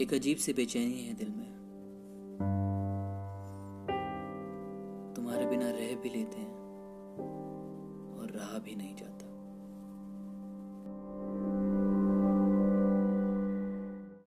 एक अजीब सी बेचैनी है दिल में। तुम्हारे बिना रह भी लेते हैं और रहा भी नहीं जाता।